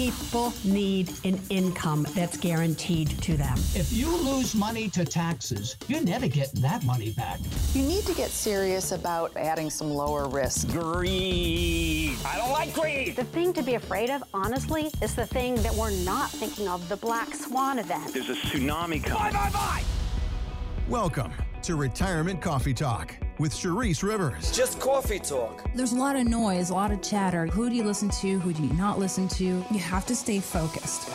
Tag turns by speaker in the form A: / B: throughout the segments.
A: People need an income that's guaranteed to them.
B: If you lose money to taxes, you're never getting that money back.
C: You need to get serious about adding some lower risk.
D: Greed. I don't like greed.
E: The thing to be afraid of, honestly, is the thing that we're not thinking of the black swan event.
D: There's a tsunami coming. Bye, bye, bye.
F: Welcome to Retirement Coffee Talk with Charisse Rivers.
G: Just coffee talk.
H: There's a lot of noise, a lot of chatter. Who do you listen to? Who do you not listen to? You have to stay focused.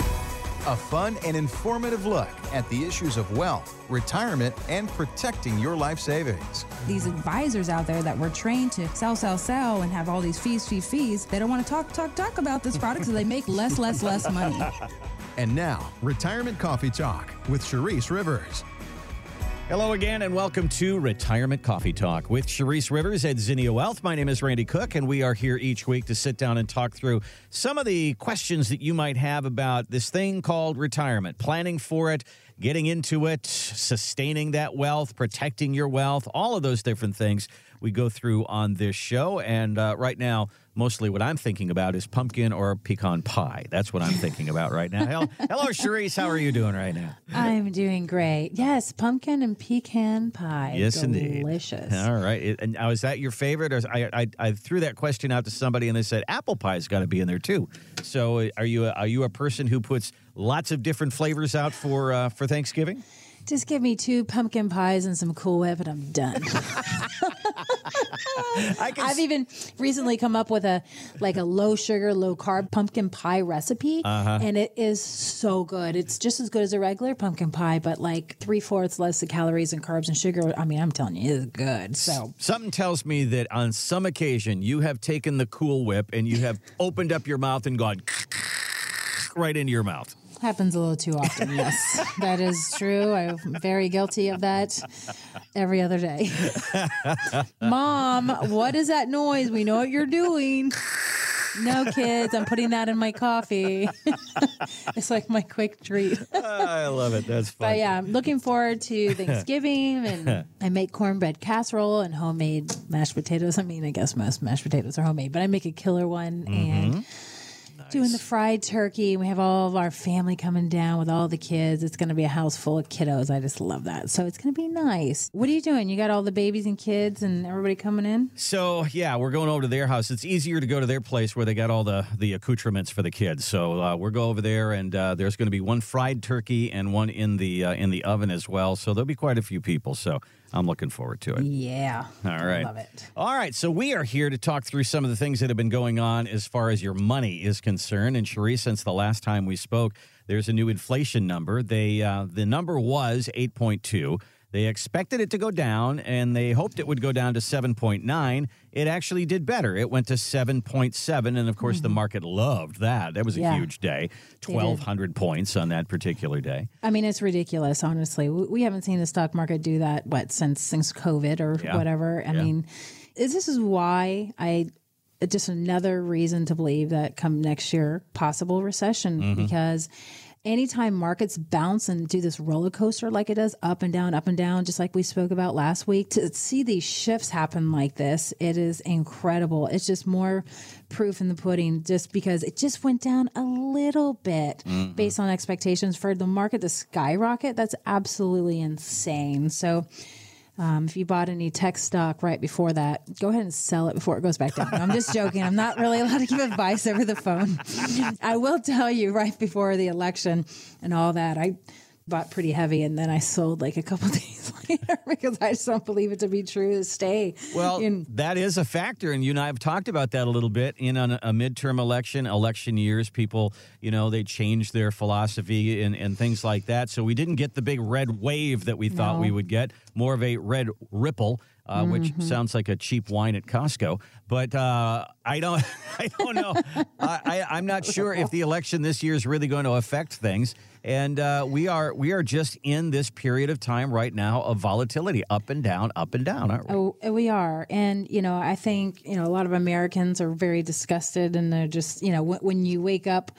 F: A fun and informative look at the issues of wealth, retirement, and protecting your life savings.
H: These advisors out there that were trained to sell, sell, sell and have all these fees, fees, fees, they don't want to talk, talk, talk about this product so they make less, less, less money.
F: And now, Retirement Coffee Talk with Charisse Rivers.
I: Hello again, and welcome to Retirement Coffee Talk with Charisse Rivers at Zinnia Wealth. My name is Randy Cook, and we are here each week to sit down and talk through some of the questions that you might have about this thing called retirement, planning for it, getting into it, sustaining that wealth, protecting your wealth, all of those different things we go through on this show. And uh, right now, mostly what I'm thinking about is pumpkin or pecan pie. That's what I'm thinking about right now. Hello, hello Charisse. How are you doing right now?
H: I'm doing great. Yes, pumpkin and pecan pie.
I: Yes,
H: Delicious.
I: indeed.
H: Delicious.
I: All right. And now, is that your favorite? Or is- I, I, I threw that question out to somebody, and they said apple pie's got to be in there too. So, uh, are you a, are you a person who puts lots of different flavors out for uh, for Thanksgiving?
H: Just give me two pumpkin pies and some Cool Whip, and I'm done.
I: I can
H: I've even recently come up with a like a low sugar, low carb pumpkin pie recipe,
I: Uh-huh.
H: and it is so good. It's just as good as a regular pumpkin pie, but like three fourths less the calories and carbs and sugar. I mean, I'm telling you, it's good. So
I: Something tells me that on some occasion you have taken the Cool Whip and you have opened up your mouth and gone right into your mouth.
H: Happens a little too often. Yes, that is true. I'm very guilty of that every other day. Mom, what is that noise? We know what you're doing. No, kids, I'm putting that in my coffee. it's like my quick treat.
I: I love it. That's fun.
H: But yeah, I'm looking forward to Thanksgiving and I make cornbread casserole and homemade mashed potatoes. I mean, I guess most mashed potatoes are homemade, but I make a killer one and mm-hmm. Doing the fried turkey. We have all of our family coming down with all the kids. It's going to be a house full of kiddos. I just love that. So it's going to be nice. What are you doing? You got all the babies and kids and everybody coming in?
I: So yeah, we're going over to their house. It's easier to go to their place where they got all the the accoutrements for the kids. So uh, we'll go over there, and uh, there's going to be one fried turkey and one in the uh, in the oven as well. So there'll be quite a few people. So I'm looking forward to it.
H: Yeah.
I: All right.
H: Love it.
I: All right. So we are here to talk through some of the things that have been going on as far as your money is concerned. And Cherie, since the last time we spoke, there's a new inflation number. They uh, the number was 8.2. They expected it to go down, and they hoped it would go down to 7.9. It actually did better. It went to 7.7, and of course, the market loved that. That was a
H: Mm-hmm. Yeah.
I: huge day 1,200 points on that particular day.
H: I mean, it's ridiculous, honestly. We haven't seen the stock market do that, what, since since COVID or
I: Yeah.
H: whatever. I
I: Yeah.
H: mean, is- this is why I just another reason to believe that come next year, possible recession,
I: Mm-hmm.
H: because anytime markets bounce and do this roller coaster like it does, up and down, up and down, just like we spoke about last week, to see these shifts happen like this, it is incredible. It's just more proof in the pudding just because it just went down a little bit mm-hmm. based on expectations for the market to skyrocket. That's absolutely insane. So, um, if you bought any tech stock right before that, go ahead and sell it before it goes back down. No, I'm just joking. I'm not really allowed to give advice over the phone. I will tell you right before the election and all that, I bought pretty heavy and then I sold like a couple days later because I just don't believe it to be true to stay.
I: Well,
H: in,
I: that is a factor, and you and I have talked about that a little bit. In a, a midterm election, election years, people, you know, they change their philosophy and, and things like that. So we didn't get the big red wave that we thought
H: No.
I: we would get. More of a red ripple, uh, which
H: Mm-hmm.
I: sounds like a cheap wine at Costco. But uh, I don't, I don't know. I, I, I'm not sure if the election this year is really going to affect things. And uh, we are we are just in this period of time right now of volatility, up and down, up and down, aren't we?
H: Oh, we are. And, you know, I think, you know, a lot of Americans are very disgusted and they're just, you know, when you wake up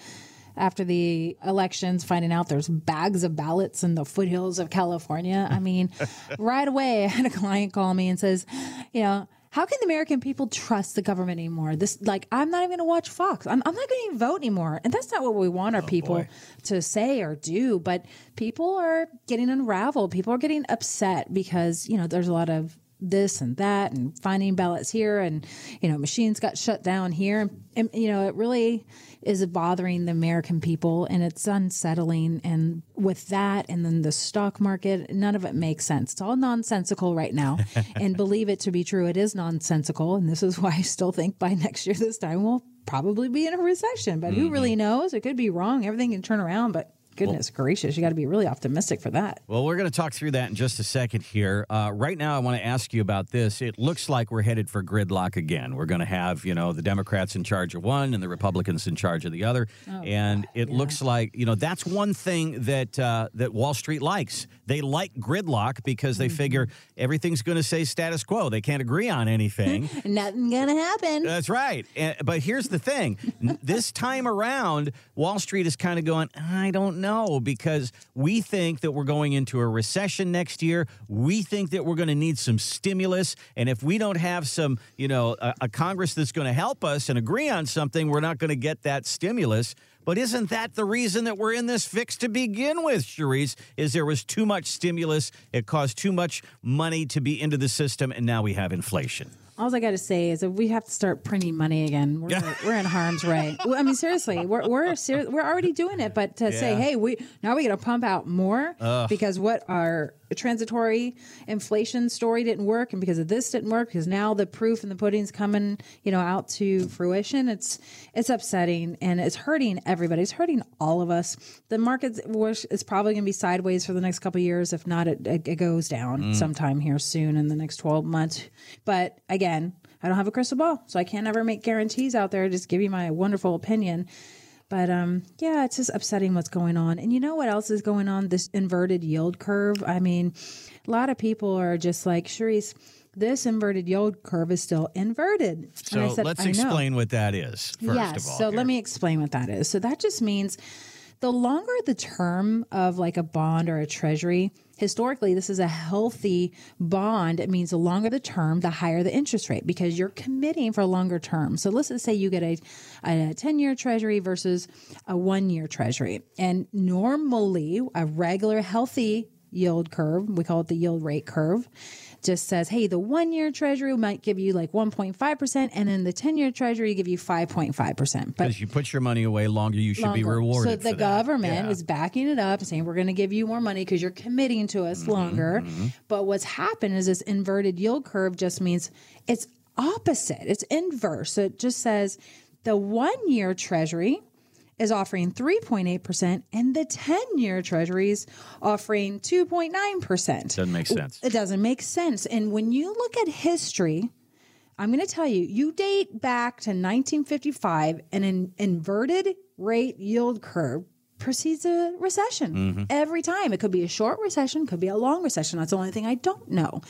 H: after the elections, finding out there's bags of ballots in the foothills of California. I mean, right away, I had a client call me and says, you know, How can the American people trust the government anymore? This, like, I'm not even going to watch Fox. I'm, I'm not going to even vote anymore. And that's not what we want our oh, people
I: boy.
H: to say or do. But people are getting unraveled. People are getting upset because, you know, there's a lot of this and that and finding ballots here and you know machines got shut down here. And, and, you know it really is bothering the american people and it's unsettling. And with that and then the stock market none of it makes sense. It's all nonsensical right now. And believe it to be true it is nonsensical. And this is why i still think by next year this time we'll probably be in a recession. But who mm-hmm. really knows? It could be wrong. Everything can turn around. But goodness gracious you got to be really optimistic for that
I: Well, we're going to talk through that in just a second here. Uh, right now, I want to ask you about this. It looks like we're headed for gridlock again. We're going to have, you know, the Democrats in charge of one and the Republicans in charge of the other. and it looks like, you know, that's one thing that uh, that Wall Street likes. They like gridlock because they figure everything's going to say status quo. They can't agree on anything.
H: nothing gonna happen
I: That's right. And, but here's the thing this time around, Wall Street is kind of going, I don't know, because we think that we're going into a recession next year. We think that we're going to need some stimulus. And if we don't have some, you know, a, a Congress that's going to help us and agree on something, we're not going to get that stimulus. But isn't that the reason that we're in this fix to begin with, Charisse? Is there was too much stimulus, it caused too much money to be into the system, and now we have inflation.
H: All I got to say is that we have to start printing money again. We're, we're in harm's way. I mean, seriously, we're we're ser- we're already doing it, but to say, hey, we now we got to pump out more because what our transitory inflation story didn't work, and because of this didn't work, because now the proof and the pudding's coming, you know, out to fruition. It's it's upsetting and it's hurting everybody. It's hurting all of us. The market is probably going to be sideways for the next couple of years. If not, it, it, it goes down mm. sometime here soon in the next twelve months. But again, I don't have a crystal ball, so I can't ever make guarantees out there. Just give you my wonderful opinion. But um, yeah, it's just upsetting what's going on. And you know what else is going on? This inverted yield curve. I mean, a lot of people are just like, Charisse, this inverted yield curve is still inverted. And
I: So
H: I said,
I: let's
H: "I know."
I: explain what that is first
H: yes.
I: of all.
H: so
I: here.
H: let me explain what that is. So that just means the longer the term of like a bond or a treasury, historically, this is a healthy bond. It means the longer the term, the higher the interest rate because you're committing for a longer term. So let's just say you get a, a 10 year treasury versus a one year treasury. And normally, a regular healthy yield curve, we call it the yield rate curve, just says, hey, the one year treasury might give you like 1.5%, and then the 10 year treasury give you 5.5%. But
I: because you put your money away longer, you should be rewarded.
H: So the government
I: Yeah.
H: is backing it up, saying we're going to give you more money because you're committing to
I: Mm-hmm,
H: us longer. But what's happened is this inverted yield curve just means it's opposite. It's inverse. So it just says the one year treasury is offering 3.8% and the 10 year treasury is offering 2.9%.
I: Doesn't make sense.
H: It doesn't make sense. And when you look at history, I'm going to tell you, you date back to 1955, and an inverted rate yield curve precedes a recession mm-hmm. every time. It could be a short recession, could be a long recession. That's the only thing I don't know.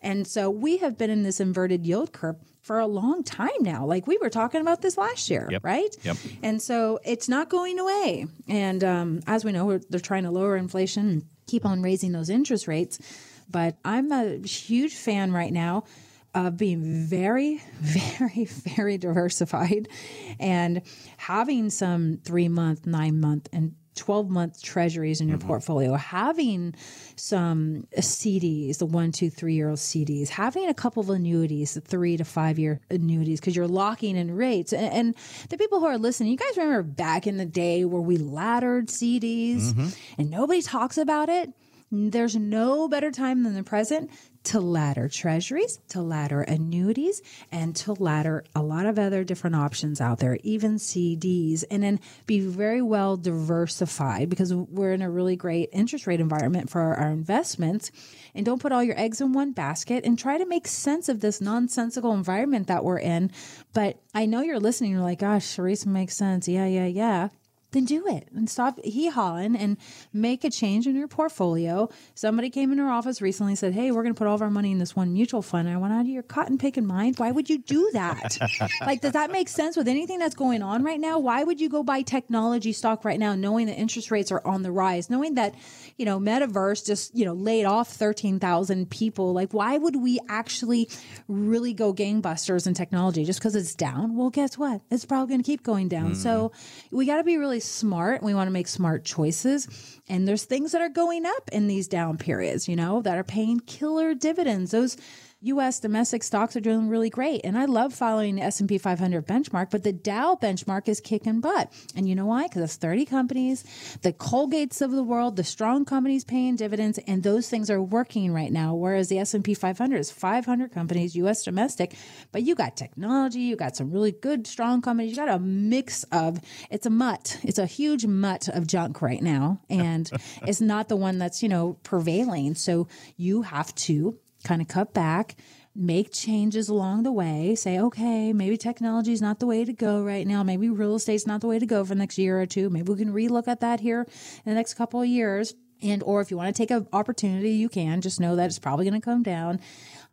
H: And so we have been in this inverted yield curve for a long time now. Like we were talking about this last year,
I: Yep.
H: right?
I: Yep.
H: And so it's not going away. And um, as we know, they're trying to lower inflation and keep on raising those interest rates. But I'm a huge fan right now of being very, very, very diversified and having some three month, nine month, and 12 month treasuries in your mm-hmm. portfolio, having some uh, CDs, the one, two, three year old CDs, having a couple of annuities, the three to five year annuities, because you're locking in rates. And, and the people who are listening, you guys remember back in the day where we laddered CDs mm-hmm. and nobody talks about it? There's no better time than the present to ladder treasuries, to ladder annuities, and to ladder a lot of other different options out there, even CDs, and then be very well diversified because we're in a really great interest rate environment for our investments. And don't put all your eggs in one basket and try to make sense of this nonsensical environment that we're in. But I know you're listening, you're like, gosh, Charisse makes sense. Yeah, yeah, yeah then do it and stop hee hawing and make a change in your portfolio. Somebody came in our office recently and said, Hey, we're going to put all of our money in this one mutual fund. I went out of your cotton picking mind. Why would you do that? like, does that make sense with anything that's going on right now? Why would you go buy technology stock right now, knowing that interest rates are on the rise, knowing that, you know, Metaverse just, you know, laid off 13,000 people? Like, why would we actually really go gangbusters in technology just because it's down? Well, guess what? It's probably going to keep going down. Hmm. So we got to be really smart. We want to make smart choices. And there's things that are going up in these down periods, you know, that are paying killer dividends. Those U.S. domestic stocks are doing really great, and I love following the S and P 500 benchmark. But the Dow benchmark is kicking butt, and you know why? Because it's 30 companies, the Colgates of the world, the strong companies paying dividends, and those things are working right now. Whereas the S and P 500 is 500 companies, U.S. domestic, but you got technology, you got some really good, strong companies, you got a mix of. It's a mutt. It's a huge mutt of junk right now, and it's not the one that's you know prevailing. So you have to kind of cut back, make changes along the way, say, okay, maybe technology is not the way to go right now. Maybe real estate's not the way to go for the next year or two. Maybe we can relook at that here in the next couple of years. And, or if you want to take an opportunity, you can just know that it's probably going to come down.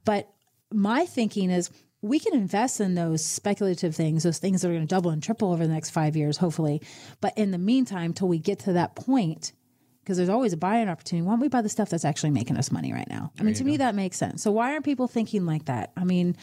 H: But my thinking is, we can invest in those speculative things, those things that are going to double and triple over the next five years, hopefully. But in the meantime, till we get to that point, because there's always a buying opportunity. Why don't we buy the stuff that's actually making us money right now? I mean, to me, that makes sense. So why aren't people thinking like that? I mean,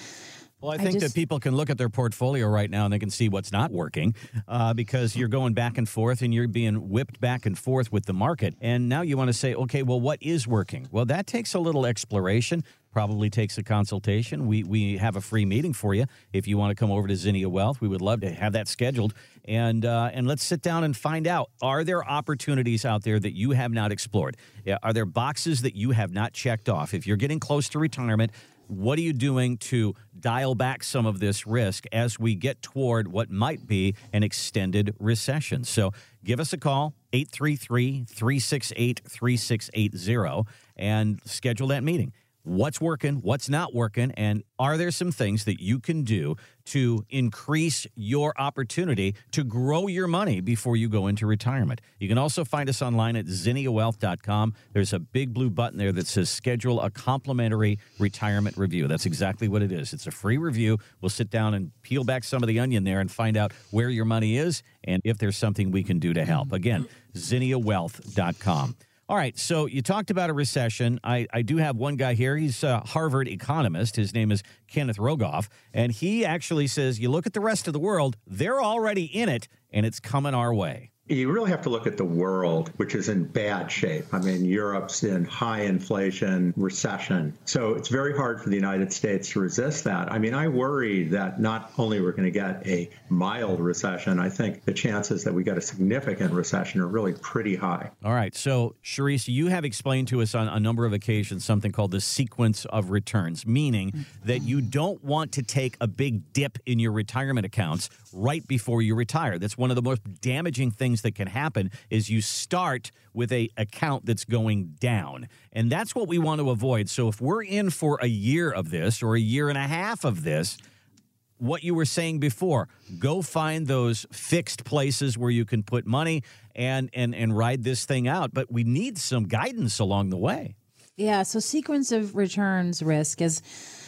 I: Well, I think
H: just-
I: that people can look at their portfolio right now and they can see what's not working uh, because you're going back and forth and you're being whipped back and forth with the market. And now you want to say, okay, well, what is working? Well, that takes a little exploration. Probably takes a consultation. We we have a free meeting for you if you want to come over to Zinnia Wealth. We would love to have that scheduled and uh, and let's sit down and find out: Are there opportunities out there that you have not explored? Are there boxes that you have not checked off? If you're getting close to retirement, what are you doing to dial back some of this risk as we get toward what might be an extended recession? So give us a call, 833 368 3680, and schedule that meeting. What's working, what's not working, and are there some things that you can do to increase your opportunity to grow your money before you go into retirement? You can also find us online at zinniawealth.com. There's a big blue button there that says schedule a complimentary retirement review. That's exactly what it is. It's a free review. We'll sit down and peel back some of the onion there and find out where your money is and if there's something we can do to help. Again, zinniawealth.com. All right, so you talked about a recession. I, I do have one guy here. He's a Harvard economist. His name is Kenneth Rogoff. And he actually says you look at the rest of the world, they're already in it, and it's coming our way.
G: You really have to look at the world, which is in bad shape. I mean, Europe's in high inflation, recession. So it's very hard for the United States to resist that. I mean, I worry that not only we're going to get a mild recession, I think the chances that we get a significant recession are really pretty high.
I: All right, so Sharice, you have explained to us on a number of occasions something called the sequence of returns, meaning that you don't want to take a big dip in your retirement accounts right before you retire. That's one of the most damaging things that can happen is you start with a account that's going down. And that's what we want to avoid. So if we're in for a year of this or a year and a half of this, what you were saying before, go find those fixed places where you can put money and and and ride this thing out, but we need some guidance along the way.
H: Yeah, so sequence of returns risk is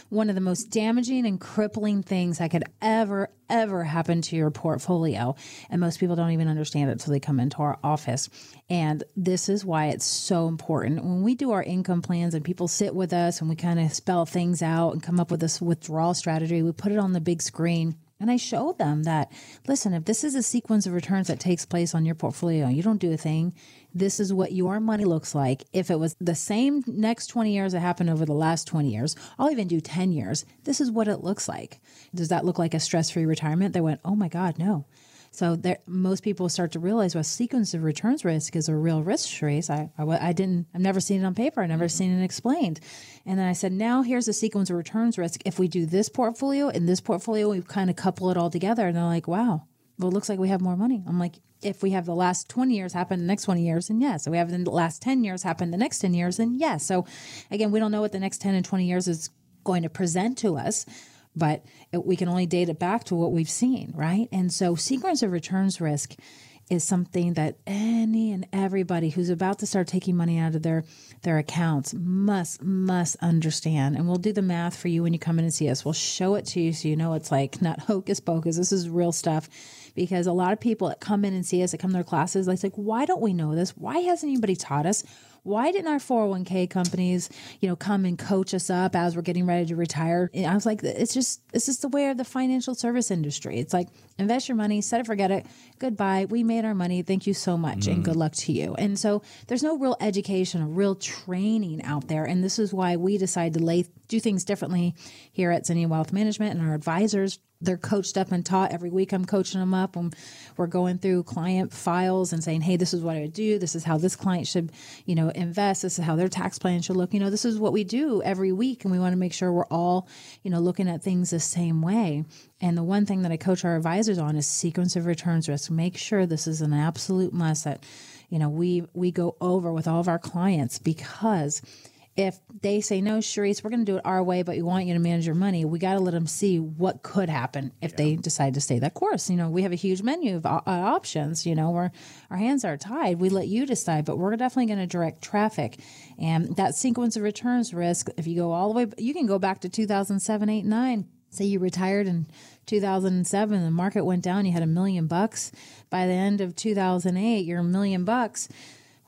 H: one of the most damaging and crippling things that could ever, ever happen to your portfolio. And most people don't even understand it until they come into our office. And this is why it's so important. When we do our income plans and people sit with us and we kind of spell things out and come up with this withdrawal strategy, we put it on the big screen. And I show them that, listen, if this is a sequence of returns that takes place on your portfolio, you don't do a thing, this is what your money looks like. If it was the same next 20 years that happened over the last 20 years, I'll even do 10 years. This is what it looks like. Does that look like a stress free retirement? They went, oh my God, no. So there, most people start to realize well, sequence of returns risk is a real risk trace. I, I, I didn't, I've never seen it on paper. I've never mm-hmm. seen it explained. And then I said, now here's a sequence of returns risk. If we do this portfolio and this portfolio, we kind of couple it all together. And they're like, wow, well, it looks like we have more money. I'm like, if we have the last 20 years happen the next 20 years, and yes. So we have the last 10 years happen the next 10 years, and yes. So again, we don't know what the next 10 and 20 years is going to present to us. but it, we can only date it back to what we've seen, right? And so sequence of returns risk is something that any and everybody who's about to start taking money out of their their accounts must must understand and we'll do the math for you when you come in and see us we'll show it to you so you know it's like not hocus pocus this is real stuff because a lot of people that come in and see us that come to their classes like why don't we know this why hasn't anybody taught us why didn't our 401k companies, you know, come and coach us up as we're getting ready to retire? And I was like, it's just, it's just the way of the financial service industry. It's like, invest your money, set it, forget it, goodbye. We made our money. Thank you so much. Mm. And good luck to you. And so there's no real education or real training out there. And this is why we decided to lay, do things differently here at Zinnia Wealth Management and our advisors they're coached up and taught every week. I'm coaching them up and we're going through client files and saying, Hey, this is what I do. This is how this client should, you know, invest. This is how their tax plan should look. You know, this is what we do every week. And we want to make sure we're all, you know, looking at things the same way. And the one thing that I coach our advisors on is sequence of returns risk. Make sure this is an absolute must that, you know, we, we go over with all of our clients because if they say no Charisse we're going to do it our way but we want you to manage your money we got to let them see what could happen if yeah. they decide to stay that course. You know we have a huge menu of uh, options you know where our hands are tied. We let you decide but we're definitely going to direct traffic. And that sequence of returns risk if you go all the way you can go back to 2007 8 9 say you retired in 2007 the market went down you had a million bucks. By the end of 2008 you're a million bucks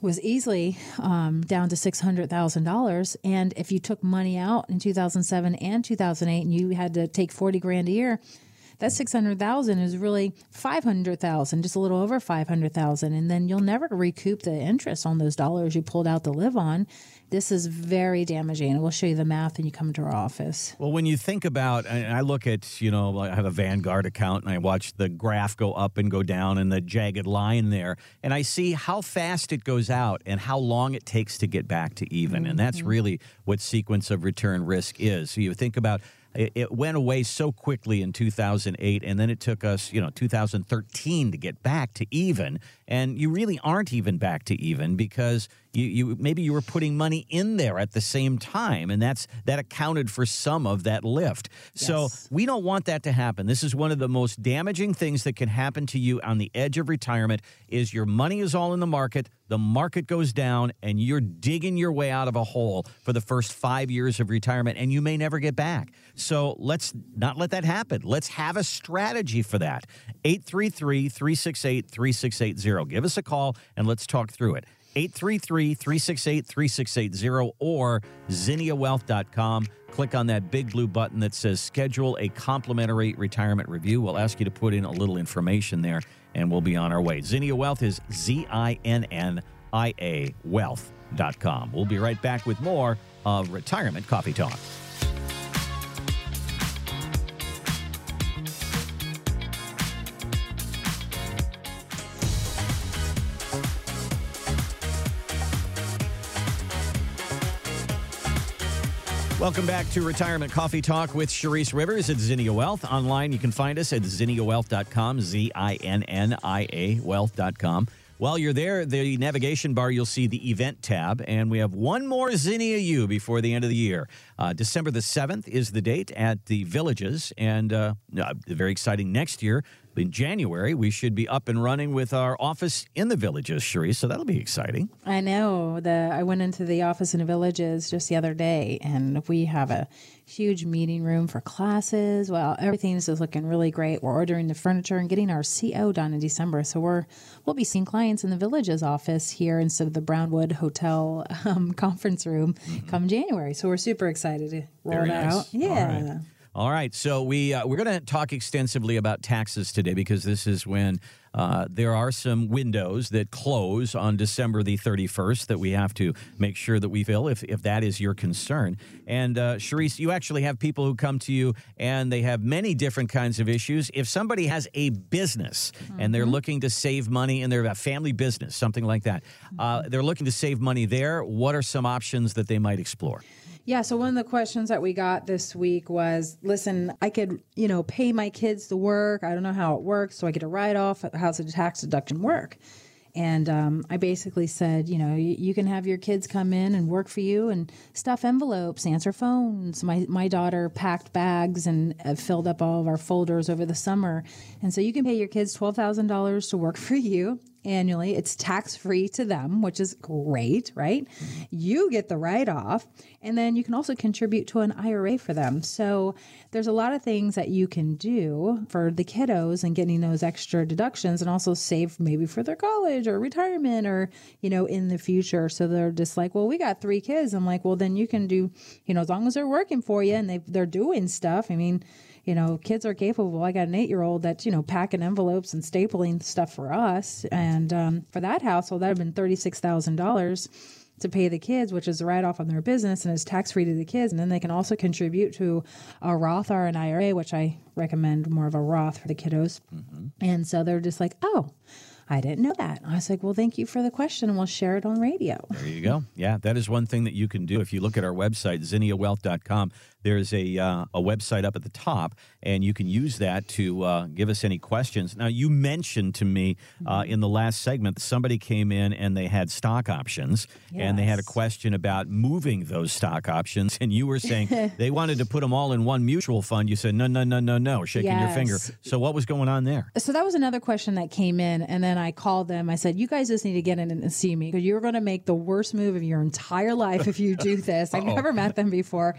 H: was easily um, down to $600,000. And if you took money out in 2007 and 2008 and you had to take 40 grand a year, that 600,000 is really 500,000, just a little over 500,000 and then you'll never recoup the interest on those dollars you pulled out to live on. This is very damaging. We'll show you the math when you come to our office.
I: Well, when you think about, I look at, you know, I have a Vanguard account and I watch the graph go up and go down and the jagged line there, and I see how fast it goes out and how long it takes to get back to even. Mm-hmm. And that's mm-hmm. really what sequence of return risk is. So you think about it, it went away so quickly in 2008, and then it took us, you know, 2013 to get back to even. And you really aren't even back to even because you, you maybe you were putting money in there at the same time, and that's that accounted for some of that lift. Yes. So we don't want that to happen. This is one of the most damaging things that can happen to you on the edge of retirement. Is your money is all in the market, the market goes down, and you're digging your way out of a hole for the first five years of retirement, and you may never get back. So let's not let that happen. Let's have a strategy for that. 833 368 3680. Give us a call and let's talk through it. 833 368 3680 or zinniawealth.com. Click on that big blue button that says schedule a complimentary retirement review. We'll ask you to put in a little information there and we'll be on our way. Zinnia Wealth is Z I N N I A wealth.com. We'll be right back with more of Retirement Coffee Talk. Welcome back to Retirement Coffee Talk with Charisse Rivers at Zinnia Wealth. Online, you can find us at zinniawealth.com, Z I N N I A wealth.com. While you're there, the navigation bar, you'll see the event tab, and we have one more Zinnia U before the end of the year. Uh, December the 7th is the date at the Villages, and uh very exciting next year in January, we should be up and running with our office in the villages, Cherie. So that'll be exciting.
H: I know. The I went into the office in the villages just the other day, and we have a huge meeting room for classes. Well, everything is looking really great. We're ordering the furniture and getting our CO done in December, so we're we'll be seeing clients in the villages office here instead of the Brownwood Hotel um, conference room mm-hmm. come January. So we're super excited to roll Very that nice. out. Yeah.
I: All right, so we uh, we're going to talk extensively about taxes today because this is when uh, there are some windows that close on December the 31st that we have to make sure that we fill if, if that is your concern. And uh, Charisse, you actually have people who come to you and they have many different kinds of issues. If somebody has a business mm-hmm. and they're mm-hmm. looking to save money and they're a family business, something like that, uh, they're looking to save money there, what are some options that they might explore?
H: Yeah. So one of the questions that we got this week was, listen, I could, you know, pay my kids to work. I don't know how it works. So I get a write off. How's the tax deduction work? And um, I basically said, you know, you, you, can have your kids come in and work for you and stuff envelopes, answer phones. My my daughter packed bags and uh, filled up all of our folders over the summer, and so you can pay your kids twelve thousand dollars to work for you annually. It's tax free to them, which is great, right? You get the write off, and then you can also contribute to an IRA for them. So there's a lot of things that you can do for the kiddos and getting those extra deductions and also save maybe for their college or retirement or, you know, in the future. So they're just like, well, we got three kids. I'm like, well, then you can do, you know, as long as they're working for you and they they're doing stuff. I mean, you know, kids are capable. I got an eight year old that's, you know, packing envelopes and stapling stuff for us. And um, for that household, that have been $36,000 to pay the kids, which is a write off on their business and is tax free to the kids. And then they can also contribute to a Roth or an IRA, which I recommend more of a Roth for the kiddos. Mm-hmm. And so they're just like, oh, I didn't know that. I was like, well, thank you for the question, and we'll share it on radio.
I: There you go. Yeah, that is one thing that you can do. If you look at our website, zinniawealth.com, there's a, uh, a website up at the top, and you can use that to uh, give us any questions. Now, you mentioned to me uh, mm-hmm. in the last segment that somebody came in and they had stock options, yes. and they had a question about moving those stock options, and you were saying they wanted to put them all in one mutual fund. You said, no, no, no, no, no, shaking yes. your finger. So, what was going on there?
H: So, that was another question that came in, and then I called them. I said, you guys just need to get in and see me because you're going to make the worst move of your entire life if you do this. I've never met them before.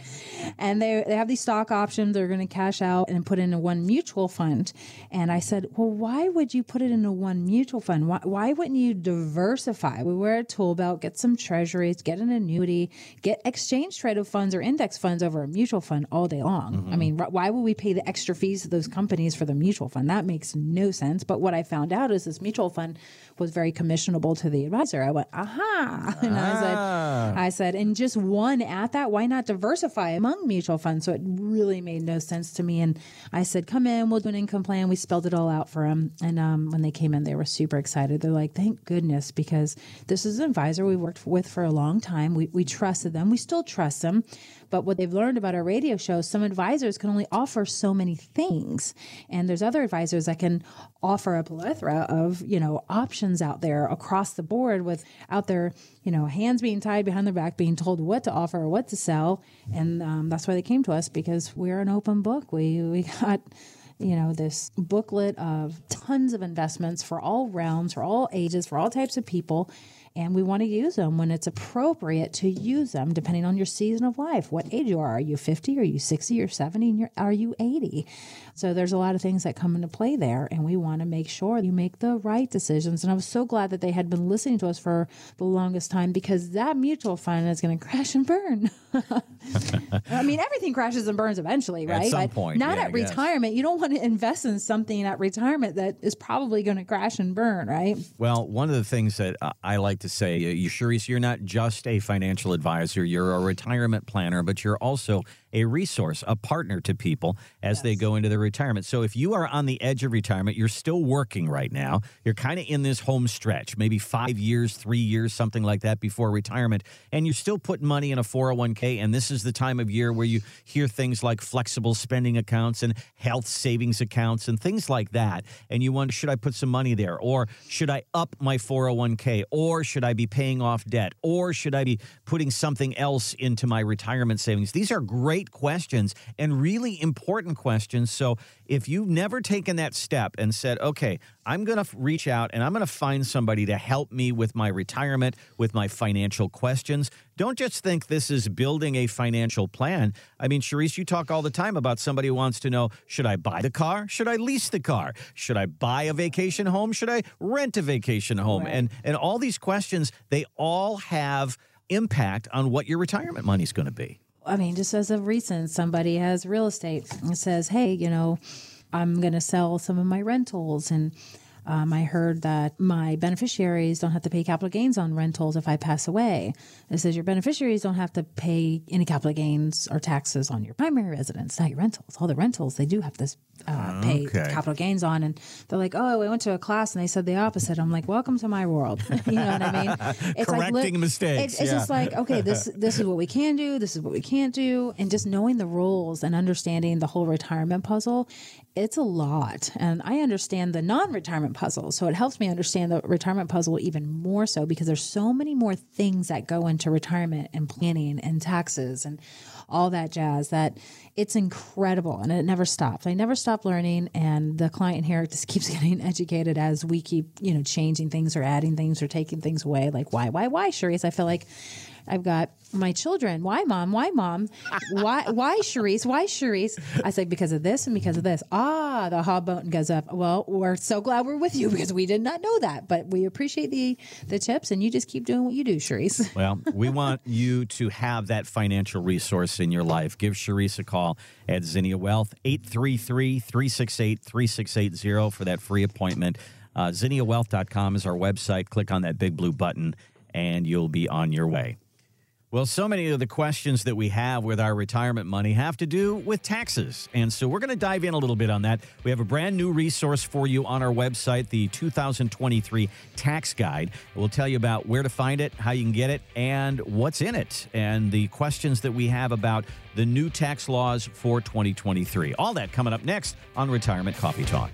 H: And and they they have these stock options they're going to cash out and put into one mutual fund and i said well why would you put it into one mutual fund why, why wouldn't you diversify we wear a tool belt get some treasuries get an annuity get exchange traded funds or index funds over a mutual fund all day long mm-hmm. i mean why would we pay the extra fees to those companies for the mutual fund that makes no sense but what i found out is this mutual fund was very commissionable to the advisor. I went, aha. And ah. I said, I said, and just one at that, why not diversify among mutual funds? So it really made no sense to me. And I said, come in, we'll do an income plan. We spelled it all out for them. And um, when they came in, they were super excited. They're like, thank goodness, because this is an advisor we worked with for a long time. We, we trusted them. We still trust them. But what they've learned about our radio show, some advisors can only offer so many things. And there's other advisors that can offer a plethora of, you know, options out there across the board with out there, you know, hands being tied behind their back, being told what to offer or what to sell. And um, that's why they came to us because we're an open book. We, we got you know, this booklet of tons of investments for all realms, for all ages, for all types of people and we want to use them when it's appropriate to use them depending on your season of life. What age you are. Are you 50 are you 60 or 70 and you're, are you 80 so there's a lot of things that come into play there and we want to make sure you make the right decisions. And i was so glad that they had been listening to us for the longest time because that mutual fund is going to crash and burn. I mean everything crashes and burns eventually right?
I: at some but point
H: not
I: yeah,
H: at retirement. You don't want to invest in something at retirement that is probably going to crash and burn right?
I: Well one of the things that i like to to say, you Charisse, you're not just a financial advisor, you're a retirement planner, but you're also a resource, a partner to people as yes. they go into their retirement. So if you are on the edge of retirement, you're still working right now, you're kind of in this home stretch, maybe five years, three years, something like that before retirement, and you're still putting money in a 401k. And this is the time of year where you hear things like flexible spending accounts and health savings accounts and things like that. And you wonder, should I put some money there? Or should I up my 401k? Or should I be paying off debt? Or should I be putting something else into my retirement savings? These are great great questions and really important questions. So if you've never taken that step and said, okay, I'm going to reach out and I'm going to find somebody to help me with my retirement, with my financial questions, don't just think this is building a financial plan. I mean, Charisse, you talk all the time about somebody who wants to know should I buy the car? Should I lease the car? Should I buy a vacation home? Should I rent a vacation home? Right. And, and all these questions, they all have impact on what your retirement money is going to be.
H: I mean, just as of recent, somebody has real estate and says, hey, you know, I'm going to sell some of my rentals and um, I heard that my beneficiaries don't have to pay capital gains on rentals if I pass away. It says your beneficiaries don't have to pay any capital gains or taxes on your primary residence, not your rentals. All the rentals they do have to uh, pay okay. capital gains on, and they're like, "Oh, I went to a class and they said the opposite." I'm like, "Welcome to my world." you know what I mean?
I: It's Correcting like, mistakes.
H: It, it's yeah. just like, okay, this this is what we can do, this is what we can't do, and just knowing the rules and understanding the whole retirement puzzle, it's a lot. And I understand the non-retirement puzzle. So it helps me understand the retirement puzzle even more so because there's so many more things that go into retirement and planning and taxes and all that jazz that it's incredible and it never stops. I never stop learning and the client here just keeps getting educated as we keep, you know, changing things or adding things or taking things away. Like why, why, why, Charisse? I feel like I've got my children. Why, mom? Why, mom? Why, why, Charisse? Why, Charisse? I say because of this and because of this. Ah, the hot button goes up. Well, we're so glad we're with you because we did not know that, but we appreciate the the tips, and you just keep doing what you do, Charisse.
I: Well, we want you to have that financial resource in your life. Give Charisse a call at Zinnia Wealth, 833 368 3680 for that free appointment. Uh, ZinniaWealth.com is our website. Click on that big blue button, and you'll be on your way. Well, so many of the questions that we have with our retirement money have to do with taxes. And so we're going to dive in a little bit on that. We have a brand new resource for you on our website, the 2023 Tax Guide. We'll tell you about where to find it, how you can get it, and what's in it, and the questions that we have about the new tax laws for 2023. All that coming up next on Retirement Coffee Talk.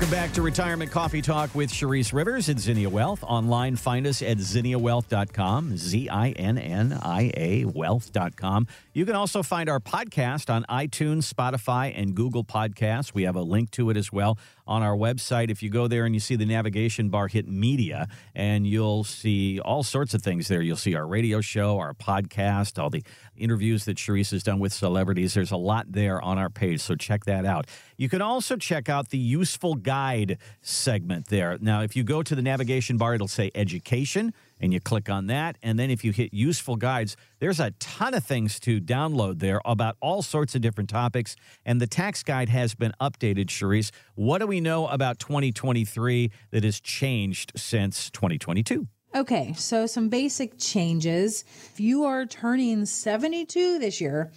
I: Welcome back to Retirement Coffee Talk with Charisse Rivers at Zinnia Wealth. Online, find us at zinniawealth.com, Z I N N I A wealth.com. You can also find our podcast on iTunes, Spotify, and Google Podcasts. We have a link to it as well on our website. If you go there and you see the navigation bar, hit media, and you'll see all sorts of things there. You'll see our radio show, our podcast, all the interviews that Charisse has done with celebrities. There's a lot there on our page, so check that out. You can also check out the useful guide segment there. Now, if you go to the navigation bar, it'll say education and you click on that. And then if you hit useful guides, there's a ton of things to download there about all sorts of different topics. And the tax guide has been updated, Charisse. What do we know about 2023 that has changed since 2022?
H: Okay, so some basic changes. If you are turning 72 this year,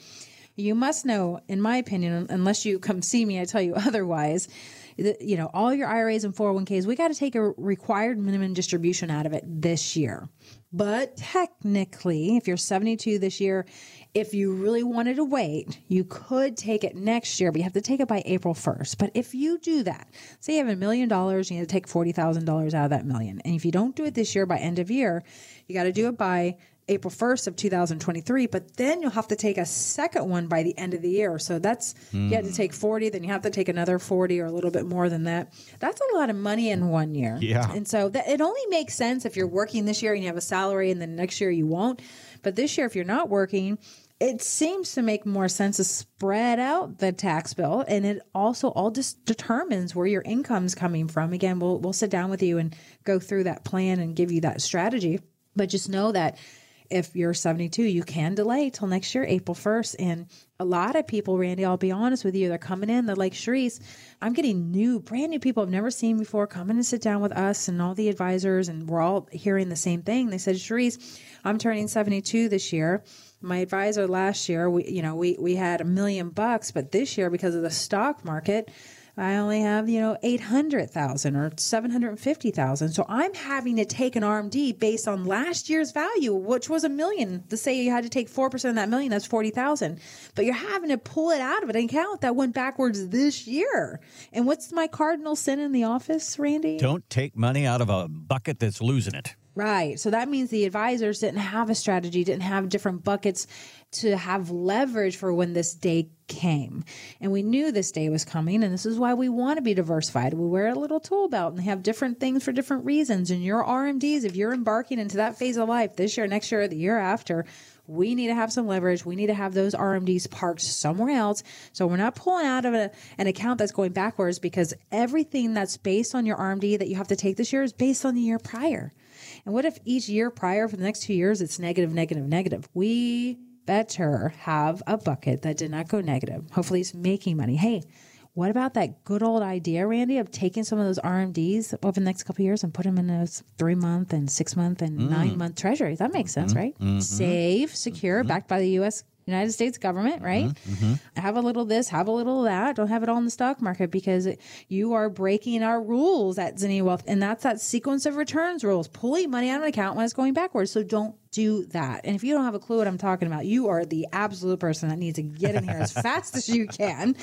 H: you must know, in my opinion, unless you come see me, I tell you otherwise, you know, all your IRAs and 401ks, we got to take a required minimum distribution out of it this year. But technically, if you're 72 this year, if you really wanted to wait, you could take it next year, but you have to take it by April 1st. But if you do that, say you have a million dollars, you have to take $40,000 out of that million. And if you don't do it this year by end of year, you got to do it by April 1st of 2023, but then you'll have to take a second one by the end of the year. So that's, mm. you have to hmm. take 40, then you have to take another 40 or a little bit more than that. That's a lot of money in one year.
I: Yeah.
H: And so that it only makes sense if you're working this year and you have a salary and then next year you won't. But this year, if you're not working, it seems to make more sense to spread out the tax bill and it also all just determines where your income's coming from again we'll we'll sit down with you and go through that plan and give you that strategy but just know that if you're 72, you can delay till next year, April 1st. And a lot of people, Randy, I'll be honest with you, they're coming in, they're like, Charisse, I'm getting new, brand new people I've never seen before come in and sit down with us and all the advisors, and we're all hearing the same thing. They said, Charisse, I'm turning 72 this year. My advisor last year, we, you know, we, we had a million bucks, but this year, because of the stock market, I only have, you know, 800,000 or 750,000. So I'm having to take an RMD based on last year's value, which was a million. To say you had to take 4% of that million, that's 40,000. But you're having to pull it out of an account that went backwards this year. And what's my cardinal sin in the office, Randy?
I: Don't take money out of a bucket that's losing it.
H: Right. So that means the advisors didn't have a strategy, didn't have different buckets to have leverage for when this day came. And we knew this day was coming, and this is why we want to be diversified. We wear a little tool belt and have different things for different reasons. And your RMDs, if you're embarking into that phase of life this year, next year, the year after, we need to have some leverage. We need to have those RMDs parked somewhere else. So we're not pulling out of a, an account that's going backwards because everything that's based on your RMD that you have to take this year is based on the year prior. And what if each year prior for the next two years it's negative, negative, negative? We better have a bucket that did not go negative. Hopefully, it's making money. Hey, what about that good old idea, Randy, of taking some of those RMDs over the next couple of years and put them in a three month and six month and mm. nine month treasuries? That makes sense, mm-hmm. right? Mm-hmm. Save, secure, mm-hmm. backed by the U.S. United States government, right?
I: Mm-hmm.
H: Have a little this, have a little of that. Don't have it all in the stock market because you are breaking our rules at Zinnia Wealth. And that's that sequence of returns rules, pulling money out of an account when it's going backwards. So don't do that. And if you don't have a clue what I'm talking about, you are the absolute person that needs to get in here as fast as you can.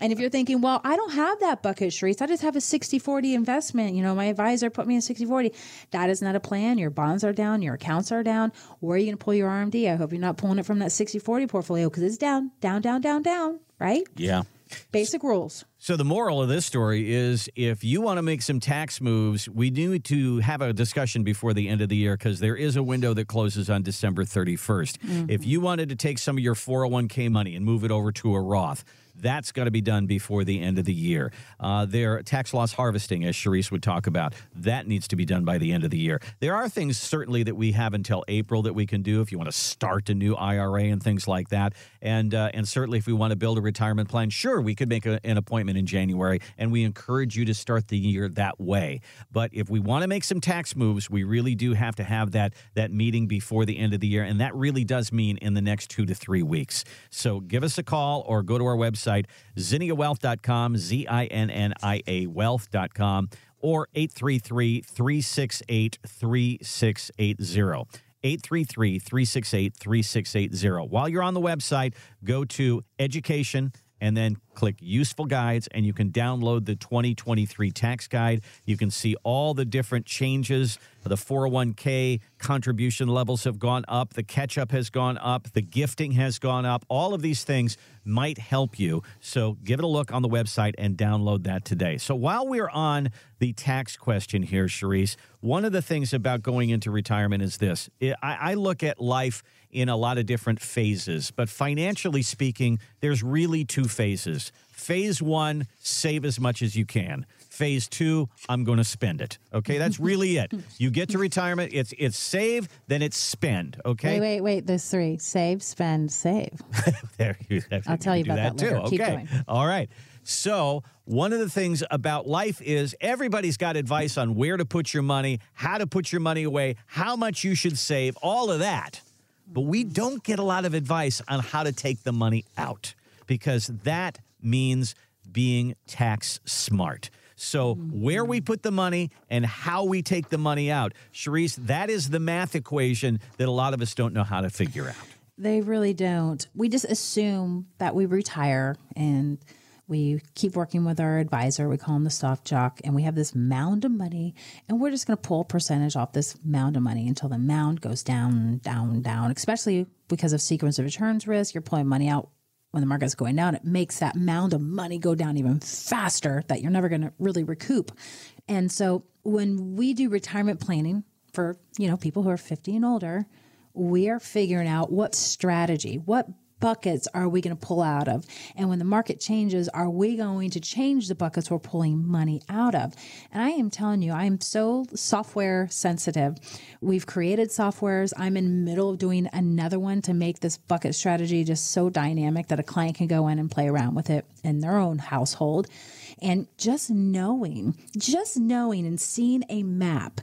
H: And if you're thinking, well, I don't have that bucket, Charisse, I just have a 60 40 investment. You know, my advisor put me in 60 40. That is not a plan. Your bonds are down, your accounts are down. Where are you going to pull your RMD? I hope you're not pulling it from that 60 40 portfolio because it's down, down, down, down, down, right?
I: Yeah.
H: Basic rules.
I: So the moral of this story is if you want to make some tax moves, we need to have a discussion before the end of the year because there is a window that closes on December 31st. If you wanted to take some of your 401k money and move it over to a Roth, that's got to be done before the end of the year. Uh, their tax loss harvesting, as Charisse would talk about, that needs to be done by the end of the year. There are things certainly that we have until April that we can do if you want to start a new IRA and things like that. And uh, and certainly if we want to build a retirement plan, sure, we could make a, an appointment in January, and we encourage you to start the year that way. But if we want to make some tax moves, we really do have to have that that meeting before the end of the year, and that really does mean in the next two to three weeks. So give us a call or go to our website, zinniawealth.com, Z I N N I A wealth.com, or 833 368 3680. 833 368 3680. While you're on the website, go to education and then click useful guides and you can download the 2023 tax guide. You can see all the different changes. The 401k contribution levels have gone up, the catch up has gone up, the gifting has gone up. All of these things might help you. So give it a look on the website and download that today. So while we're on the tax question here, Charisse, one of the things about going into retirement is this I, I look at life in a lot of different phases, but financially speaking, there's really two phases. Phase one, save as much as you can. Phase two, I'm going to spend it. Okay, that's really it. You get to retirement, it's it's save, then it's spend. Okay,
H: Wait, wait, wait. There's three save, spend, save.
I: there you.
H: I'll tell you about that
I: too.
H: later. Keep
I: okay,
H: going.
I: all right. So one of the things about life is everybody's got advice on where to put your money, how to put your money away, how much you should save, all of that. But we don't get a lot of advice on how to take the money out because that means being tax smart. So, where we put the money and how we take the money out, Charisse, that is the math equation that a lot of us don't know how to figure out.
H: They really don't. We just assume that we retire and we keep working with our advisor. We call him the soft jock, and we have this mound of money, and we're just going to pull a percentage off this mound of money until the mound goes down, down, down. Especially because of sequence of returns risk, you're pulling money out when the market's going down. It makes that mound of money go down even faster that you're never going to really recoup. And so when we do retirement planning for you know people who are 50 and older, we are figuring out what strategy, what buckets are we going to pull out of? And when the market changes, are we going to change the buckets we're pulling money out of? And I am telling you, I am so software sensitive. We've created softwares. I'm in middle of doing another one to make this bucket strategy just so dynamic that a client can go in and play around with it in their own household. And just knowing, just knowing and seeing a map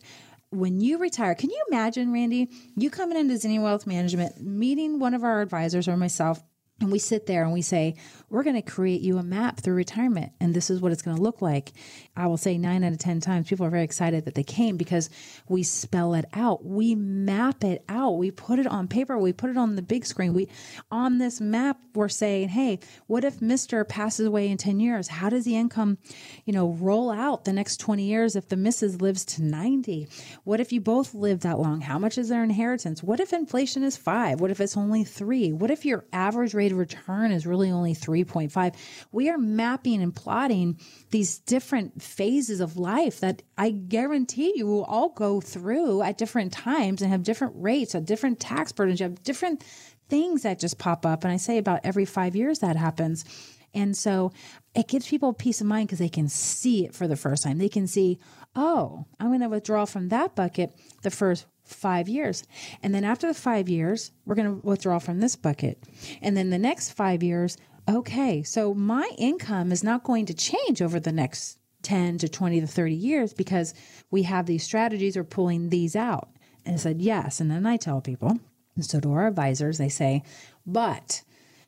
H: when you retire, can you imagine, Randy, you coming into Zinnia Wealth Management, meeting one of our advisors or myself, and we sit there and we say, We're going to create you a map through retirement, and this is what it's going to look like. I will say nine out of 10 times, people are very excited that they came because we spell it out. We map it out. We put it on paper. We put it on the big screen. We, on this map, we're saying, Hey, what if Mr. passes away in 10 years? How does the income, you know, roll out the next 20 years if the Mrs. lives to 90? What if you both live that long? How much is their inheritance? What if inflation is five? What if it's only three? What if your average rate return is really only 3.5? We are mapping and plotting these different phases of life that I guarantee you will all go through at different times and have different rates, at different tax burdens. You have different things that just pop up. And I say about every five years that happens. And so it gives people peace of mind because they can see it for the first time. They can see, oh, I'm going to withdraw from that bucket the first five years. And then after the five years, we're going to withdraw from this bucket. And then the next five years, okay, so my income is not going to change over the next 10 to 20 to 30 years because we have these strategies or pulling these out. And I said, yes. And then I tell people, And so do our advisors. They say, but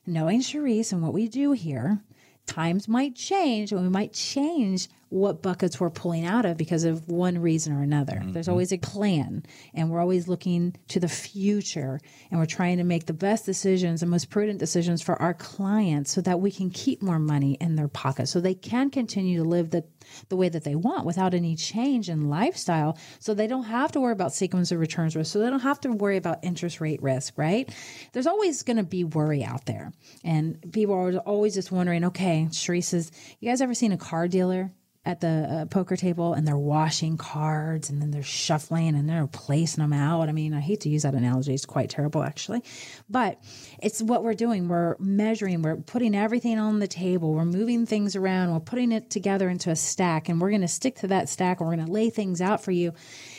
H: knowing Charisse and what we do here, times might change and we might change what buckets we're pulling out of because of one reason or another.
I: Mm-hmm.
H: There's always a plan and we're always looking to the future and we're trying to make the best decisions and most prudent decisions for our clients so that we can keep more money in their pocket so they can continue to live the the way that they want without any change in lifestyle so they don't have to worry about sequence of returns risk so they don't have to worry about interest rate risk right there's always going to be worry out there and people are always just wondering okay Charisse you guys ever seen a car dealer at the uh, poker table and they're washing cards and then they're shuffling and they're placing them out. I mean, I hate to use that analogy. It's quite terrible, actually. But it's what we're doing. We're measuring, we're putting everything on the table, we're moving things around, we're putting it together into a stack, and we're going to stick to that stack and we're going to lay things out for you.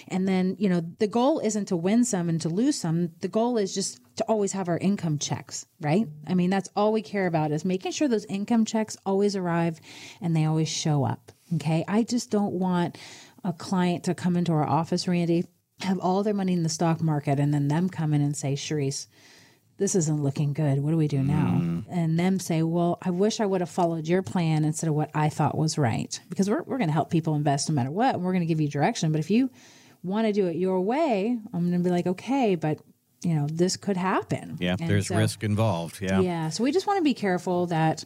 H: And then, you know, the goal isn't to win some and to lose some. The goal is just to always have our income checks, right? I mean, that's all we care about is making sure those income checks always arrive and they always show up. Okay. I just don't want a client to come into our office, Randy, have all their money in the stock market, and then them come in and say, Charisse, this isn't looking good. What do we do now? Mm. And them say, well, I wish I would have followed your plan instead of what I thought was right. Because we're, we're going to help people invest no matter what. And we're going to give you direction. But if you want to do it your way, I'm going to be like, okay, but you know, this could happen.
I: Yeah,
H: And
I: there's
H: so-
I: risk involved. Yeah.
H: Yeah. So we just want to be careful that,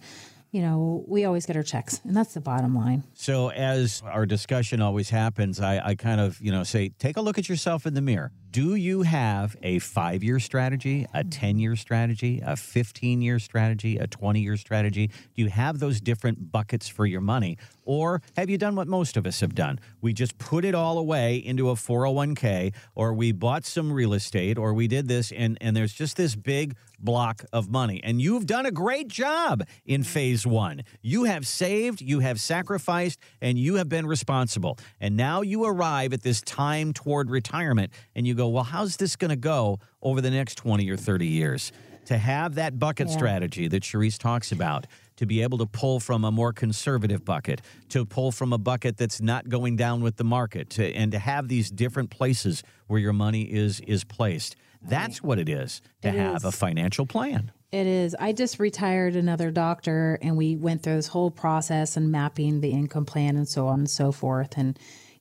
H: you know, we always get our checks. And that's the bottom line.
I: So as our discussion always happens, I, I kind of, you know, say, take a look at yourself in the mirror. Do you have a five year strategy, a mm-hmm. 10 year strategy, a 15 year strategy, a 20 year strategy? Do you have those different buckets for your money? Or have you done what most of us have done? We just put it all away into a 401k, or we bought some real estate, or we did this, and, and there's just this big block of money. And you've done a great job in mm-hmm. phase one. You have saved, you have sacrificed, and you have been responsible. And now you arrive at this time toward retirement, and you go, well, how's this going to go over the next 20 or 30 years? To have that bucket
H: Yeah.
I: strategy that Charisse talks about, to be able to pull from a more conservative bucket, to pull from a bucket that's not going down with the market, to, and to have these different places where your money is is placed. That's what it is to
H: It
I: have
H: is.
I: a financial plan.
H: It is. I just retired another doctor and we went through this whole process and mapping the income plan and so on and so forth. And,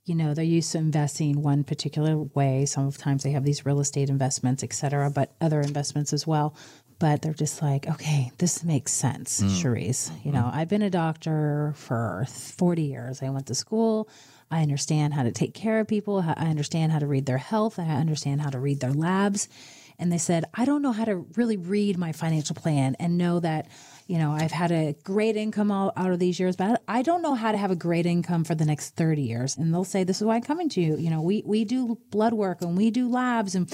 H: you know, they're used to investing one particular way. Sometimes they have these real estate investments, et cetera, but other investments as well. But they're just like, okay, this makes sense, hmm. Charisse. You hmm. know, I've been a doctor for 40 years. I went to school. I understand how to take care of people. I understand how to read their health. I understand how to read their labs and they said, I don't know how to really read my financial plan and know that, you know, I've had a great income all, out of these years, but I don't know how to have a great income for the next 30 years. And they'll say, This is why I'm coming to you. You know, we, we do blood work and we do labs and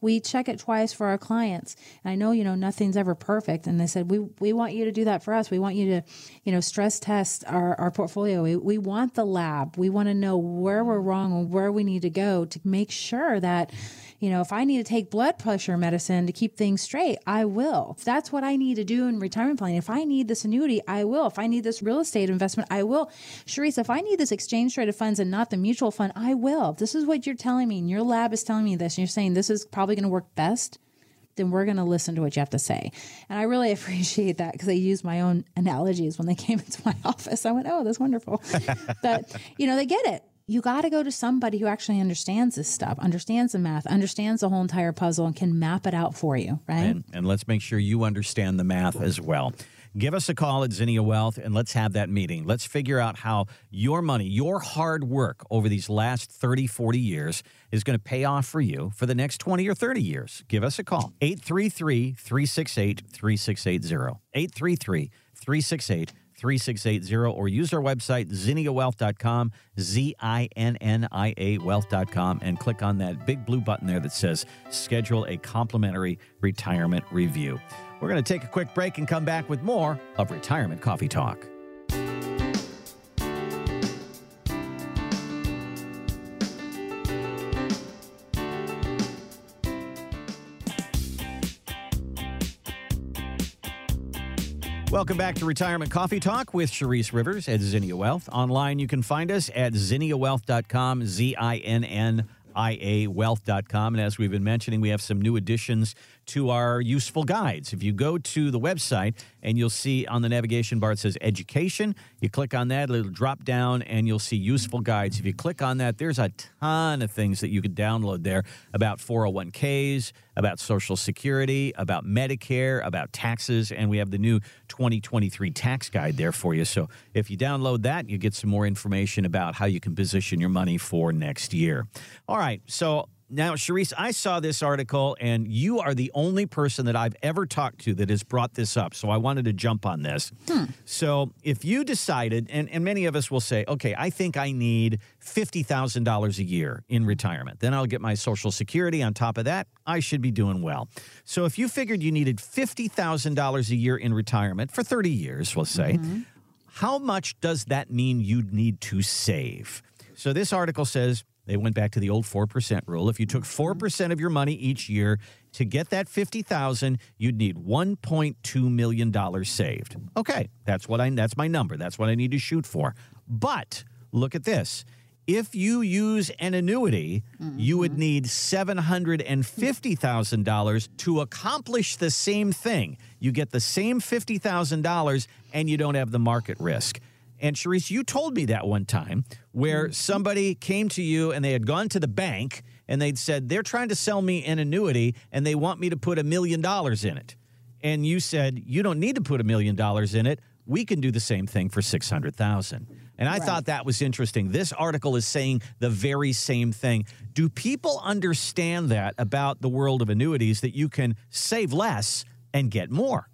H: we check it twice for our clients. And I know, you know, nothing's ever perfect. And they said, we, we want you to do that for us. We want you to, you know, stress test our, our portfolio. We, we want the lab. We want to know where we're wrong and where we need to go to make sure that, you know, if I need to take blood pressure medicine to keep things straight, I will. If that's what I need to do in retirement planning, if I need this annuity, I will. If I need this real estate investment, I will. Charisse, if I need this exchange traded funds and not the mutual fund, I will. If this is what you're telling me and your lab is telling me this, and you're saying this is probably going to work best, then we're going to listen to what you have to say. And I really appreciate that because I used my own analogies when they came into my office. I went, oh, that's wonderful. but, you know, they get it. You got to go to somebody who actually understands this stuff, understands the math, understands the whole entire puzzle, and can map it out for you, right?
I: And, and let's make sure you understand the math as well. Give us a call at Zinnia Wealth and let's have that meeting. Let's figure out how your money, your hard work over these last 30, 40 years is going to pay off for you for the next 20 or 30 years. Give us a call. 833 368 3680. 833 368 3680 or use our website zinniawealth.com z-i-n-n-i-a wealth.com and click on that big blue button there that says schedule a complimentary retirement review we're going to take a quick break and come back with more of retirement coffee talk Welcome back to Retirement Coffee Talk with Charisse Rivers at Zinnia Wealth. Online, you can find us at zinniawealth.com, Z I N N I A wealth.com. And as we've been mentioning, we have some new additions to our useful guides. If you go to the website and you'll see on the navigation bar it says education, you click on that, it'll drop down and you'll see useful guides. If you click on that, there's a ton of things that you could download there about 401ks, about Social Security, about Medicare, about taxes, and we have the new 2023 tax guide there for you. So if you download that, you get some more information about how you can position your money for next year. All right, so now, Charisse, I saw this article, and you are the only person that I've ever talked to that has brought this up. So I wanted to jump on this. Hmm. So if you decided, and, and many of us will say, okay, I think I need $50,000 a year in retirement, then I'll get my Social Security. On top of that, I should be doing well. So if you figured you needed $50,000 a year in retirement for 30 years, we'll say, mm-hmm. how much does that mean you'd need to save? So this article says they went back to the old 4% rule. If you took mm-hmm. 4% of your money each year to get that 50,000, you'd need 1.2 million dollars saved. Okay, that's what I that's my number. That's what I need to shoot for. But look at this. If you use an annuity, you would mm-hmm. need $750,000 to accomplish the same thing. You get the same $50,000 and you don't have the market risk. And Charisse, you told me that one time where mm. somebody came to you and they had gone to the bank and they'd said, they're trying to sell me an annuity and they want me to put a million dollars in it. And you said, you don't need to put a million dollars in it. We can do the same thing for 600,000. And I thought that was interesting. This article is saying the very same thing. Do people understand that about the world of annuities that you can save less and get more?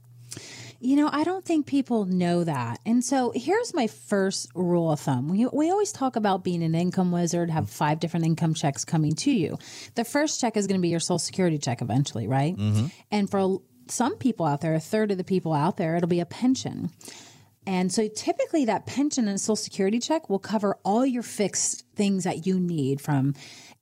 H: You know, I don't think people know that. And so here's my first rule of thumb. We, we always talk about being an income wizard, have five different income checks coming to you. The first check is going to be your Social Security check eventually, right? Mm-hmm. And for some people out there, a third of the people out there, it'll be a pension. And so typically that pension and social security check will cover all your fixed things that you need from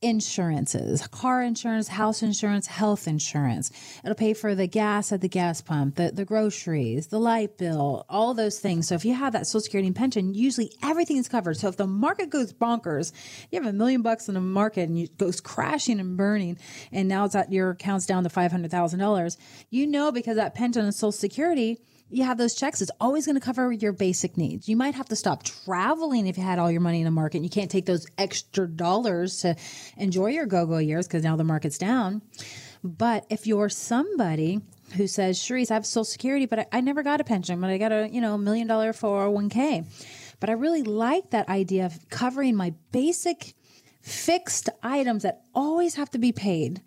H: insurances, car insurance, house insurance, health insurance. It'll pay for the gas at the gas pump, the, the groceries, the light bill, all those things. So if you have that social security and pension, usually everything is covered. So if the market goes bonkers, you have a million bucks in the market and it goes crashing and burning, and now it's at your account's down to $500,000, you know because that pension and social security you have those checks, it's always going to cover your basic needs. You might have to stop traveling if you had all your money in the market. You can't take those extra dollars to enjoy your go go years because now the market's down. But if you're somebody who says, Charisse, I have Social Security, but I, I never got a pension, but I got a you know million dollar 401k. But I really like that idea of covering my basic fixed items that always have to be paid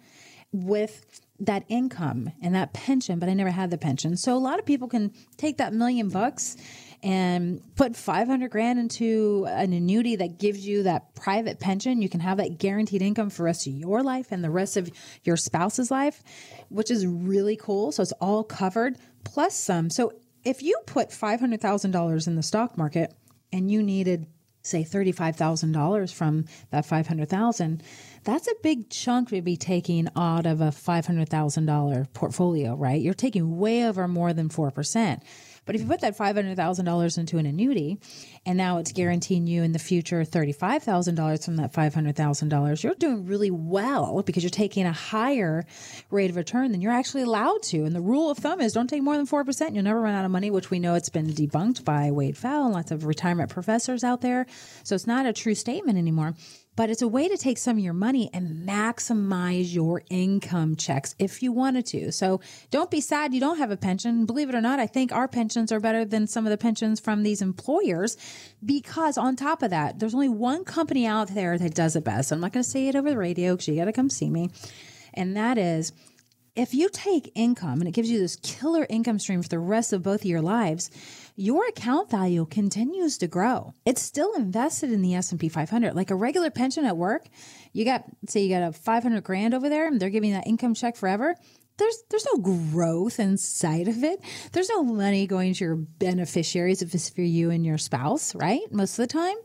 H: with that income and that pension, but I never had the pension. So a lot of people can take that million bucks and put 500 grand into an annuity that gives you that private pension. You can have that guaranteed income for the rest of your life and the rest of your spouse's life, which is really cool. So it's all covered plus some. So if you put $500,000 in the stock market and you needed say $35,000 from that 500,000, that's a big chunk to be taking out of a $500,000 portfolio, right? You're taking way over more than 4%. But if you put that $500,000 into an annuity and now it's guaranteeing you in the future $35,000 from that $500,000, you're doing really well because you're taking a higher rate of return than you're actually allowed to. And the rule of thumb is don't take more than 4%. You'll never run out of money, which we know it's been debunked by Wade Pfau and lots of retirement professors out there. So it's not a true statement anymore but it's a way to take some of your money and maximize your income checks if you wanted to. So don't be sad you don't have a pension. Believe it or not, I think our pensions are better than some of the pensions from these employers because on top of that, there's only one company out there that does it best. I'm not going to say it over the radio because you got to come see me. And that is if you take income and it gives you this killer income stream for the rest of both of your lives, your account value continues to grow. It's still invested in the S&P 500. Like a regular pension at work, you got say you got a 500 grand over there and they're giving that income check forever. There's there's no growth inside of it. There's no money going to your beneficiaries if it's for you and your spouse, right? Most of the time.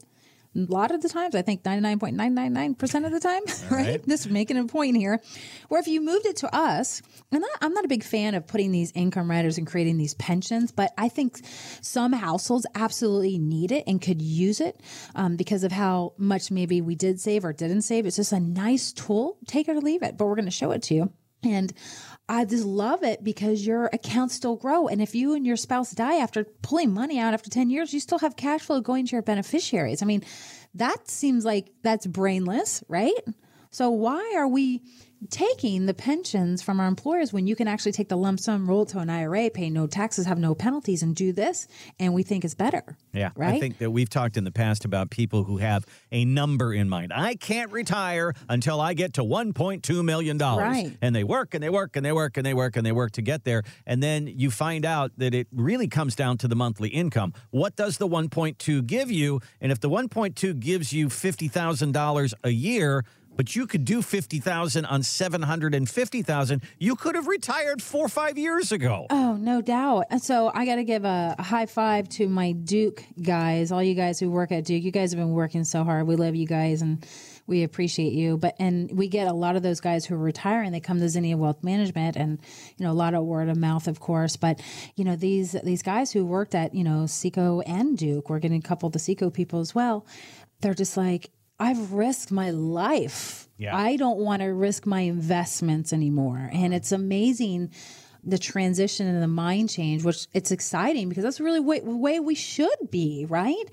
H: A lot of the times, I think 99.999% of the time, right?
I: right.
H: Just making a point here. Where if you moved it to us, and I'm not a big fan of putting these income riders and creating these pensions, but I think some households absolutely need it and could use it um, because of how much maybe we did save or didn't save. It's just a nice tool. Take it or leave it, but we're going to show it to you. And I just love it because your accounts still grow. And if you and your spouse die after pulling money out after 10 years, you still have cash flow going to your beneficiaries. I mean, that seems like that's brainless, right? So why are we taking the pensions from our employers when you can actually take the lump sum, roll it to an IRA, pay no taxes, have no penalties, and do this? And we think it's better.
I: Yeah,
H: Right?
I: I think that we've talked in the past about people who have a number in mind. I can't retire until I get to 1.2 million dollars.
H: Right.
I: And they work and they work and they work and they work and they work to get there. And then you find out that it really comes down to the monthly income. What does the 1.2 give you? And if the 1.2 gives you $50,000 a year, but you could do 50,000 on 750,000, you could have retired 4 or 5 years ago.
H: Oh, no doubt. So I got to give a, high five to my Duke guys, all you guys who work at Duke. You guys have been working so hard. We love you guys and we appreciate you. But and we get a lot of those guys who are retiring. They come to Zinnia Wealth Management, and you know a lot of word of mouth, of course. But you know these these guys who worked at you know Seco and Duke, we're getting a couple of the Seco people as well. They're just like. I've risked my life.
I: Yeah.
H: I don't want to risk my investments anymore. And uh-huh. it's amazing the transition and the mind change, which it's exciting because that's really way, the way we should be, right?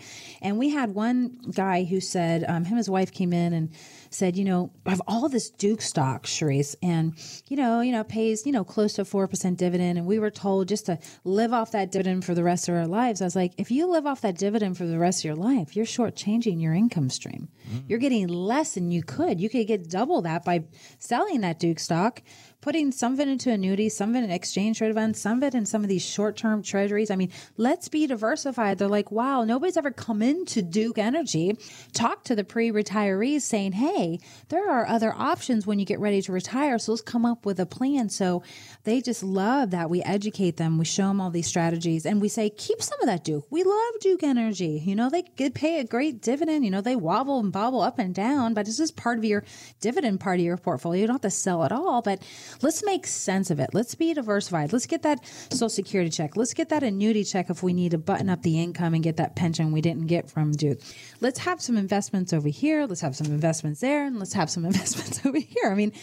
H: And we had one guy who said, um, him and his wife came in and said, you know, I have all this Duke stock, Charisse, and you know, you know, pays you know close to four percent dividend, and we were told just to live off that dividend for the rest of our lives. I was like, if you live off that dividend for the rest of your life, you're shortchanging your income stream. You're getting less than you could. You could get double that by selling that Duke stock putting some of it into annuities, some of it in exchange rate funds, some of it in some of these short term treasuries. I mean, let's be diversified. They're like, wow, nobody's ever come into Duke Energy, talk to the pre retirees saying, hey, there are other options when you get ready to retire. So let's come up with a plan. So they just love that we educate them. We show them all these strategies and we say, keep some of that Duke. We love Duke Energy. You know, they pay a great dividend. You know, they wobble and bobble up and down, but it's just part of your dividend part of your portfolio. You don't have to sell it all, but let's make sense of it. Let's be diversified. Let's get that social security check. Let's get that annuity check if we need to button up the income and get that pension we didn't get from Duke. Let's have some investments over here. Let's have some investments there, and let's have some investments over here. I mean,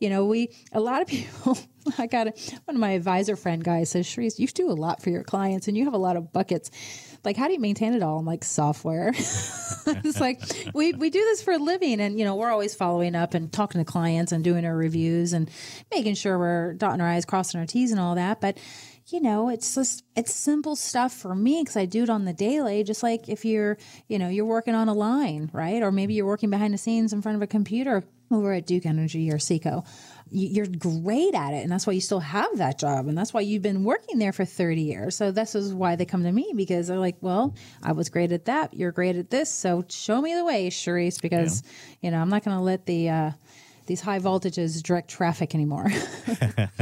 H: you know, we a lot of people. I got a, one of my advisor friend guys says, Charisse, you do a lot for your clients, and you have a lot of buckets like how do you maintain it all? I'm like software. it's like we we do this for a living, and you know we're always following up and talking to clients and doing our reviews and making sure we're dotting our i's, crossing our t's, and all that. But you know, it's just it's simple stuff for me because I do it on the daily. Just like if you're you know you're working on a line, right, or maybe you're working behind the scenes in front of a computer over at Duke Energy or Seco you're great at it and that's why you still have that job and that's why you've been working there for 30 years so this is why they come to me because they're like well i was great at that you're great at this so show me the way Charisse because you know i'm not going to let the uh, these high voltages direct traffic anymore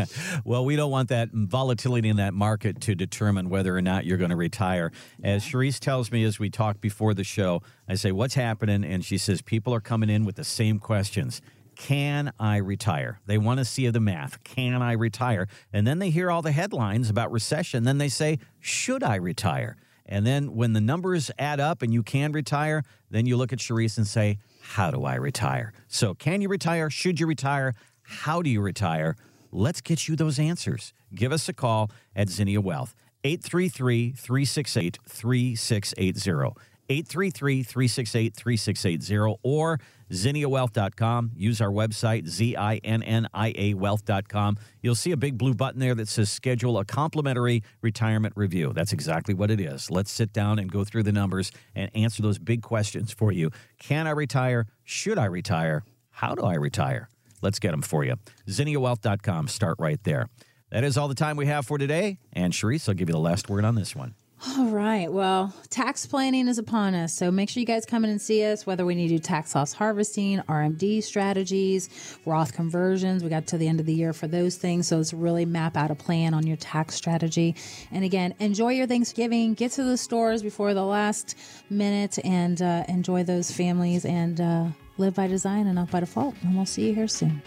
I: well, we don't want that volatility in that market to determine whether or not you're going to retire. As Charisse tells me as we talk before the show, I say, What's happening? And she says, People are coming in with the same questions. Can I retire? They want to see the math. Can I retire? And then they hear all the headlines about recession. Then they say, Should I retire? And then when the numbers add up and you can retire, then you look at Charisse and say, How do I retire? So, can you retire? Should you retire? How do you retire? Let's get you those answers. Give us a call at Zinnia Wealth, 833 368 3680. 833 368 3680 or zinniawealth.com. Use our website, Z I N N I A wealth.com. You'll see a big blue button there that says schedule a complimentary retirement review. That's exactly what it is. Let's sit down and go through the numbers and answer those big questions for you. Can I retire? Should I retire? How do I retire? Let's get them for you. ZinniaWealth.com. Start right there. That is all the time we have for today. And Charisse, I'll give you the last word on this one.
H: All right. Well, tax planning is upon us. So make sure you guys come in and see us, whether we need to do tax loss harvesting, RMD strategies, Roth conversions. We got to the end of the year for those things. So it's really map out a plan on your tax strategy. And again, enjoy your Thanksgiving. Get to the stores before the last minute and uh, enjoy those families and uh, live by design and not by default. And we'll see you here soon.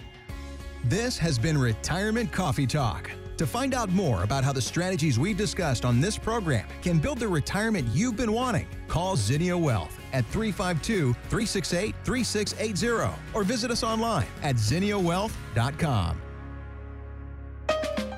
F: This has been Retirement Coffee Talk. To find out more about how the strategies we've discussed on this program can build the retirement you've been wanting, call Zinnia Wealth at 352 368 3680 or visit us online at zinniawealth.com.